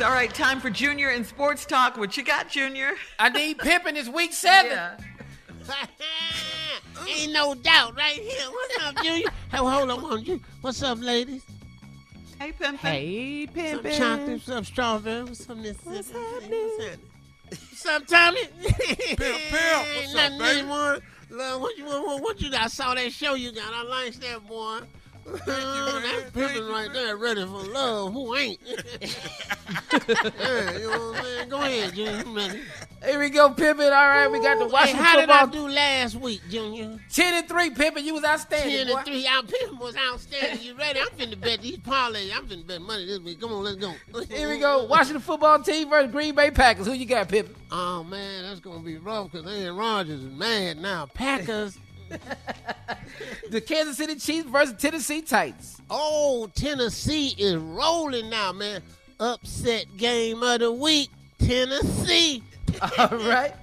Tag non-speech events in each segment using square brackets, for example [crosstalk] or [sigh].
All right, time for Junior and Sports Talk. What you got, Junior? I need pimping this week seven. Yeah. [laughs] Ain't no doubt right here. What's up, Junior? [laughs] hey, hold on, hold on. What's up, ladies? Hey, Pimpin. Hey, Pimpin. Some pimping. chocolate, what's up, strawberry? What's up, Mississippi? What's happening? What's up, Tommy? [laughs] Pimp, pimp. What's up, nothing baby? anymore. Love, what you what, what, what you got? I saw that show you got. I liked that boy. Man. That's pimping right there, ready for love. Who ain't? [laughs] yeah, you know what I'm saying? Go ahead, Junior. You? Here we go, pimping. All right, we got the Hey, Washington how did I football. do last week, Junior? Ten and three, Pippin. You was outstanding, 10 boy. and 3 out Pimpin was outstanding. You ready? I'm finna bet these parlay. I'm finna bet money this week. Come on, let's go. Here we go. Washington football team versus Green Bay Packers. Who you got, Pippin? Oh man, that's gonna be rough because Aaron Rodgers is mad now. Packers. [laughs] The Kansas City Chiefs versus Tennessee Titans. oh, Tennessee is rolling now, man. Upset game of the week. Tennessee. [laughs] All right.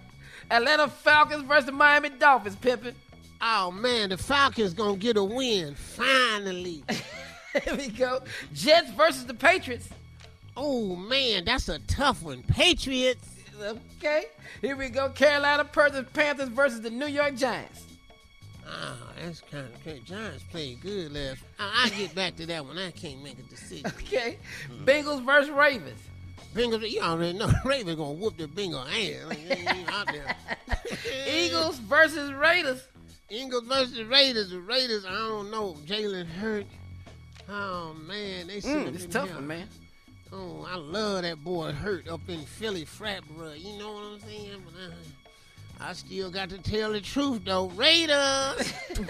Atlanta Falcons versus the Miami Dolphins, pimping. Oh man, the Falcons gonna get a win finally. [laughs] Here we go. Jets versus the Patriots. oh man, that's a tough one. Patriots. Okay. Here we go. Carolina Panthers versus the New York Giants. Oh, that's kind of great. Giants played good last. I- I'll get back to that one. I can't make a decision. [laughs] Okay. Bengals versus Ravens. Bengals, you already know [laughs] Ravens gonna whoop the Bengal ass. Like, they ain't out there. [laughs] Eagles versus Raiders. Eagles versus Raiders. The Raiders, I don't know. Jalen Hurt. Oh man, they should Mm, have it's tough here. man. Oh, I love that boy Hurt up in Philly frat, bro. You know what I'm saying? But I, I still got to tell the truth though. Raiders. [laughs]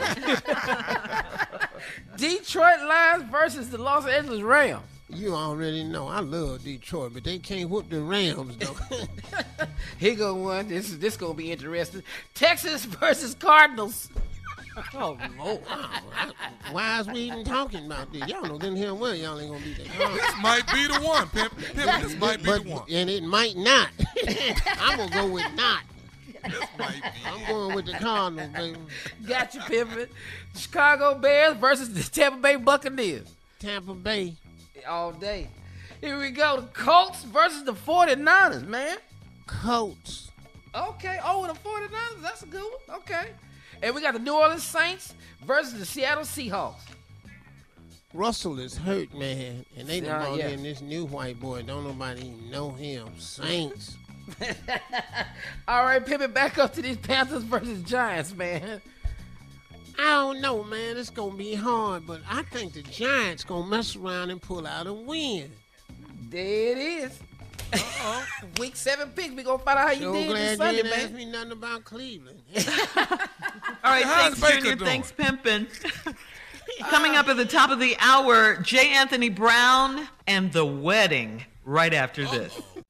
Detroit Lions versus the Los Angeles Rams. you already know I love Detroit, but they can't whoop the Rams though. [laughs] Here go one. This is this gonna be interesting. Texas versus Cardinals. [laughs] Oh Lord. Why is we even talking about this? Y'all know then here well y'all ain't gonna be there. This might be the one, Pimp. Pimp, this might be But the one. and it might not. I'm gonna go with not. This might be. I'm going with the Cardinals, baby. Got you, Pimpin. Chicago Bears versus the Tampa Bay Buccaneers. Tampa Bay. All day. Here we go. The Colts versus the 49ers, man. Colts. Okay. Oh, the 49ers. That's a good one. Okay. And we got the New Orleans Saints versus the Seattle Seahawks. Russell is hurt, man. And they done uh, Yeah, brought yeah. in this new white boy. Don't nobody even know him. Saints. All right, pivot back up to these Panthers versus Giants, man. I don't know, man. It's gonna be hard, but I think the Giants gonna mess around and pull out a win. There it is. Uh-oh. Week seven picks. We gonna find out how you So did glad this you Sunday, didn't ask man. me nothing about Cleveland. [laughs] [laughs] All right, thanks, Baker Junior. doing? Thanks, Pimpin. [laughs] Coming up at the top of the hour, J. Anthony Brown and the wedding right after this.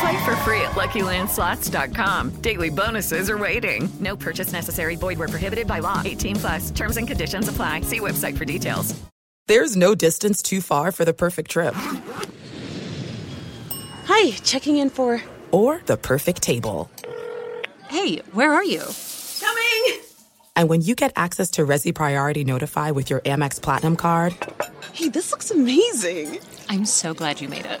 Play for free at LuckyLandSlots.com. Daily bonuses are waiting. No purchase necessary. Void where prohibited by law. 18 plus. Terms and conditions apply. See website for details. There's no distance too far for the perfect trip. Hi, checking in for. Or the perfect table. Hey, where are you? Coming! And when you get access to Resy Priority Notify with your Amex Platinum card Hey, this looks amazing. I'm so glad you made it.